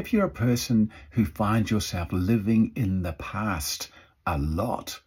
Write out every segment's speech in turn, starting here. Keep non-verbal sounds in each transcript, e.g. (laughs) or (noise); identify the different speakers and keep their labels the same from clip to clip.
Speaker 1: If you're a person who finds yourself living in the past a lot,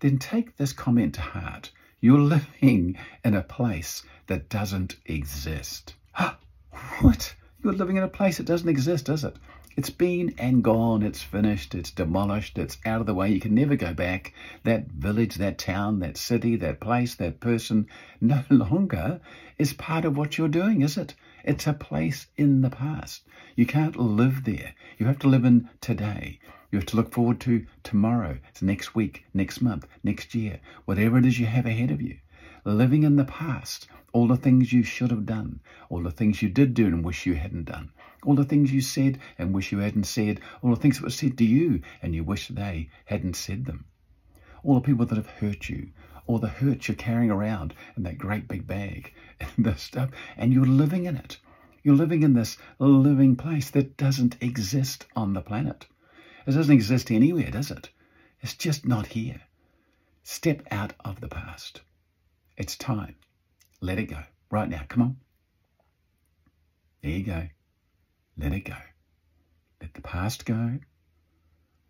Speaker 1: then take this comment to heart. You're (laughs) living in a place that doesn't exist. (gasps) what? You're living in a place that doesn't exist, does it? It's been and gone, it's finished, it's demolished, it's out of the way, you can never go back. That village, that town, that city, that place, that person (laughs) no longer is part of what you're doing, is it? It's a place in the past. You can't live there. You have to live in today. You have to look forward to tomorrow, it's next week, next month, next year, whatever it is you have ahead of you. Living in the past, all the things you should have done, all the things you did do and wish you hadn't done all the things you said and wish you hadn't said, all the things that were said to you and you wish they hadn't said them, all the people that have hurt you, all the hurt you're carrying around in that great big bag and (laughs) this stuff, and you're living in it. You're living in this living place that doesn't exist on the planet. It doesn't exist anywhere, does it? It's just not here. Step out of the past. It's time. Let it go. Right now. Come on. There you go. Let it go. Let the past go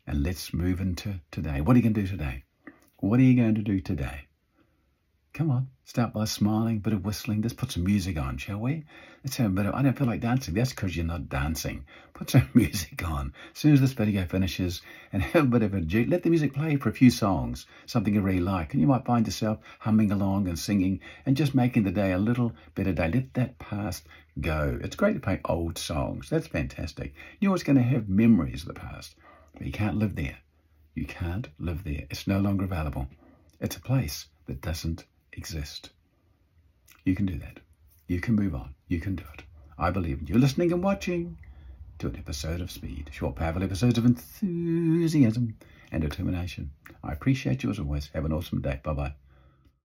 Speaker 1: and let's move into today. What are you going to do today? What are you going to do today? Come on, start by smiling, bit of whistling. Let's put some music on, shall we? Let's have a bit of, I don't feel like dancing. That's because you're not dancing. Put some (laughs) music on as soon as this video finishes and (laughs) have a bit of a juke. Let the music play for a few songs, something you really like. And you might find yourself humming along and singing and just making the day a little better day. Let that past go. It's great to play old songs. That's fantastic. You're always going to have memories of the past, but you can't live there. You can't live there. It's no longer available. It's a place that doesn't exist. You can do that. You can move on. You can do it. I believe in you. Listening and watching to an episode of Speed, short, powerful episodes of enthusiasm and determination. I appreciate you as always. Have an awesome day. Bye bye.